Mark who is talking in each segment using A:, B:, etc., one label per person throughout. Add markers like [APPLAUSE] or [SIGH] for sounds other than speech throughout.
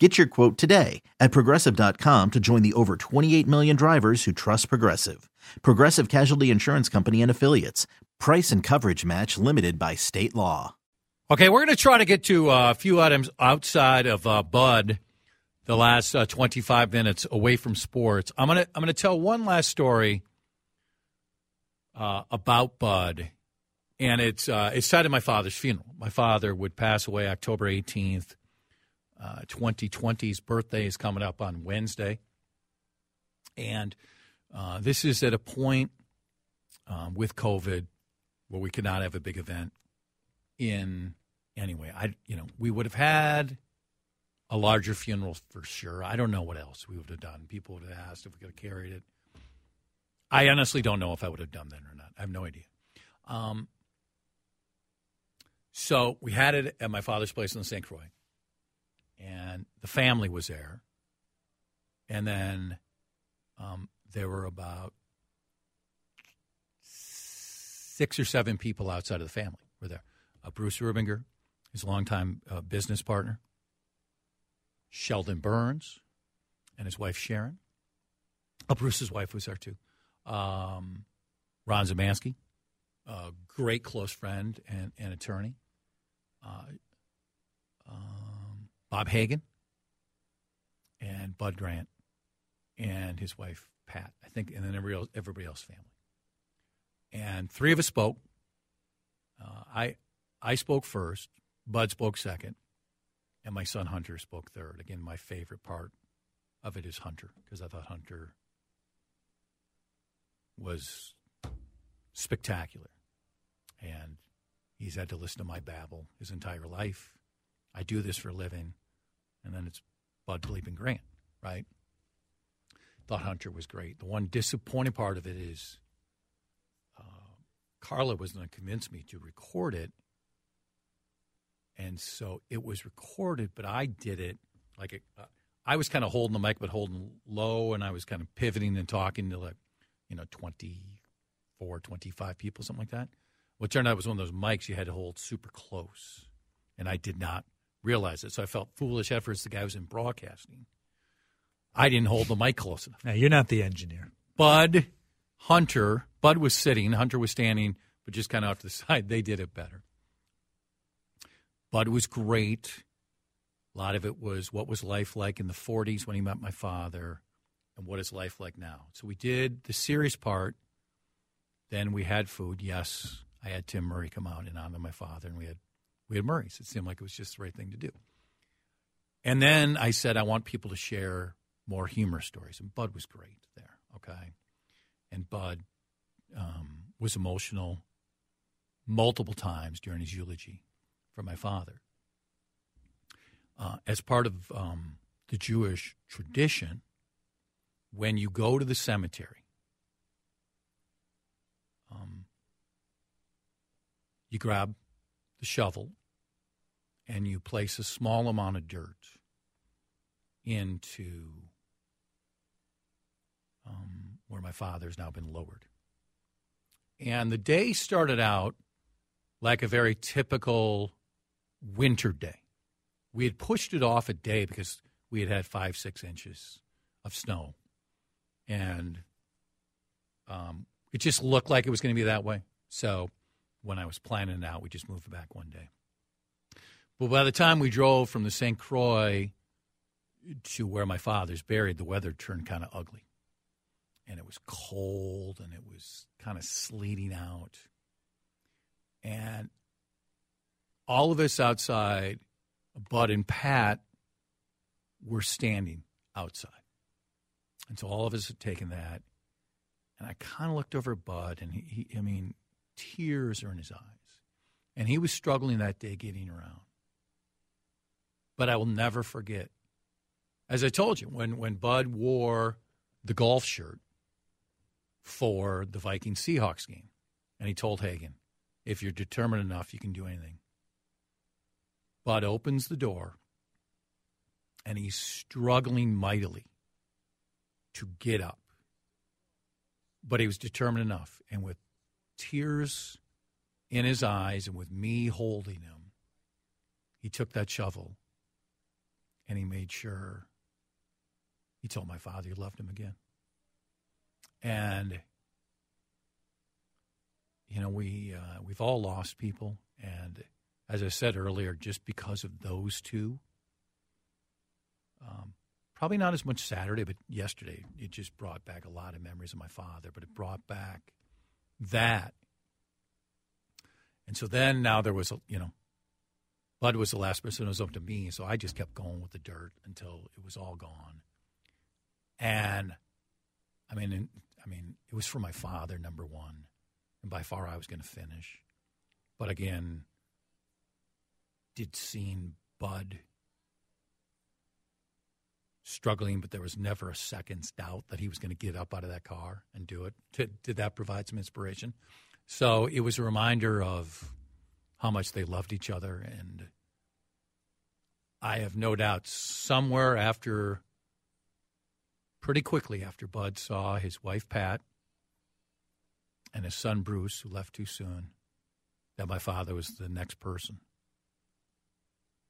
A: Get your quote today at progressive.com to join the over 28 million drivers who trust Progressive. Progressive Casualty Insurance Company and Affiliates. Price and coverage match limited by state law.
B: Okay, we're going to try to get to uh, a few items outside of uh, Bud the last uh, 25 minutes away from sports. I'm going to I'm going to tell one last story uh, about Bud and it's uh, it's tied to my father's funeral. My father would pass away October 18th, uh, 2020's birthday is coming up on Wednesday, and uh, this is at a point um, with COVID where we could not have a big event. In anyway, I you know we would have had a larger funeral for sure. I don't know what else we would have done. People would have asked if we could have carried it. I honestly don't know if I would have done that or not. I have no idea. Um, so we had it at my father's place in St. Croix, and the family was there. And then um, there were about six or seven people outside of the family were there. Uh, Bruce Rubinger, his longtime uh, business partner, Sheldon Burns, and his wife Sharon. Oh, Bruce's wife was there too. Um, Ron Zamansky, a great close friend and, and attorney uh, um, Bob Hagan and Bud Grant and his wife Pat, I think, and then everybody else, everybody else family. And three of us spoke. Uh, I I spoke first. Bud spoke second, and my son Hunter spoke third. Again, my favorite part of it is Hunter because I thought Hunter was spectacular, and He's had to listen to my babble his entire life. I do this for a living. And then it's Bud Bleeping Grant, right? Thought Hunter was great. The one disappointing part of it is uh, Carla was going to convince me to record it. And so it was recorded, but I did it like it, uh, I was kind of holding the mic, but holding low, and I was kind of pivoting and talking to like, you know, 24, 25 people, something like that. Well, it turned out it was one of those mics you had to hold super close, and I did not realize it. So I felt foolish at first. The guy was in broadcasting. I didn't hold the mic close enough.
C: Now, you're not the engineer.
B: Bud, Hunter, Bud was sitting, Hunter was standing, but just kind of off to the [LAUGHS] side. They did it better. Bud was great. A lot of it was what was life like in the 40s when he met my father and what is life like now. So we did the serious part. Then we had food. Yes, I had Tim Murray come out and honor my father, and we had we had Murray's. It seemed like it was just the right thing to do. And then I said, I want people to share more humor stories, and Bud was great there. Okay, and Bud um, was emotional multiple times during his eulogy for my father. Uh, as part of um, the Jewish tradition, when you go to the cemetery, um, you grab the shovel and you place a small amount of dirt into um, where my father's now been lowered. And the day started out like a very typical winter day. We had pushed it off a day because we had had five, six inches of snow. And um, it just looked like it was going to be that way. So when I was planning it out. We just moved back one day. But by the time we drove from the St. Croix to where my father's buried, the weather turned kind of ugly. And it was cold and it was kind of sleeting out. And all of us outside, Bud and Pat, were standing outside. And so all of us had taken that. And I kind of looked over at Bud, and he, he I mean, tears are in his eyes. And he was struggling that day getting around. But I will never forget. As I told you, when, when Bud wore the golf shirt for the Viking Seahawks game, And he told Hagen, if you're determined enough, you can do anything. Bud opens the door and he's struggling mightily to get up. But he was determined enough. And with tears in his eyes and with me holding him, he took that shovel and he made sure he told my father he loved him again. And you know, we uh, we've all lost people, and as I said earlier, just because of those two, um, probably not as much Saturday, but yesterday it just brought back a lot of memories of my father. But it brought back that, and so then now there was a you know, Bud was the last person. It was up to me, so I just kept going with the dirt until it was all gone. And I mean, I mean, it was for my father, number one and by far I was going to finish. But again, did seeing Bud struggling, but there was never a second's doubt that he was going to get up out of that car and do it. Did, did that provide some inspiration? So it was a reminder of how much they loved each other. And I have no doubt somewhere after, pretty quickly after Bud saw his wife, Pat, and his son Bruce, who left too soon, that my father was the next person.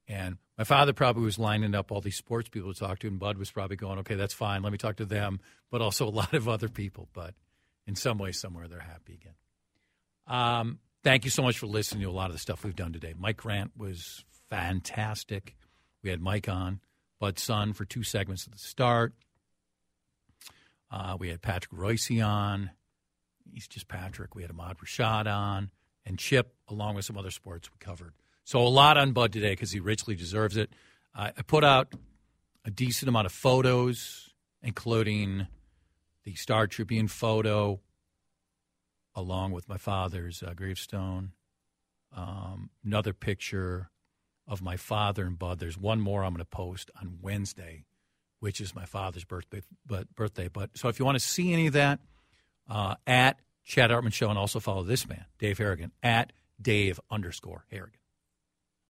B: And my father probably was lining up all these sports people to talk to, and Bud was probably going, okay, that's fine. Let me talk to them, but also a lot of other people. But in some way, somewhere, they're happy again. Um, thank you so much for listening to a lot of the stuff we've done today. Mike Grant was fantastic. We had Mike on, Bud's son, for two segments at the start. Uh, we had Patrick Royce on he's just Patrick. We had Ahmad Rashad on and Chip, along with some other sports we covered. So a lot on Bud today because he richly deserves it. Uh, I put out a decent amount of photos, including the Star Tribune photo, along with my father's uh, gravestone. Um, another picture of my father and Bud. There's one more I'm going to post on Wednesday, which is my father's birthday. But birthday. But so if you want to see any of that, uh, at Chad Hartman Show and also follow this man, Dave Harrigan, at Dave underscore Harrigan.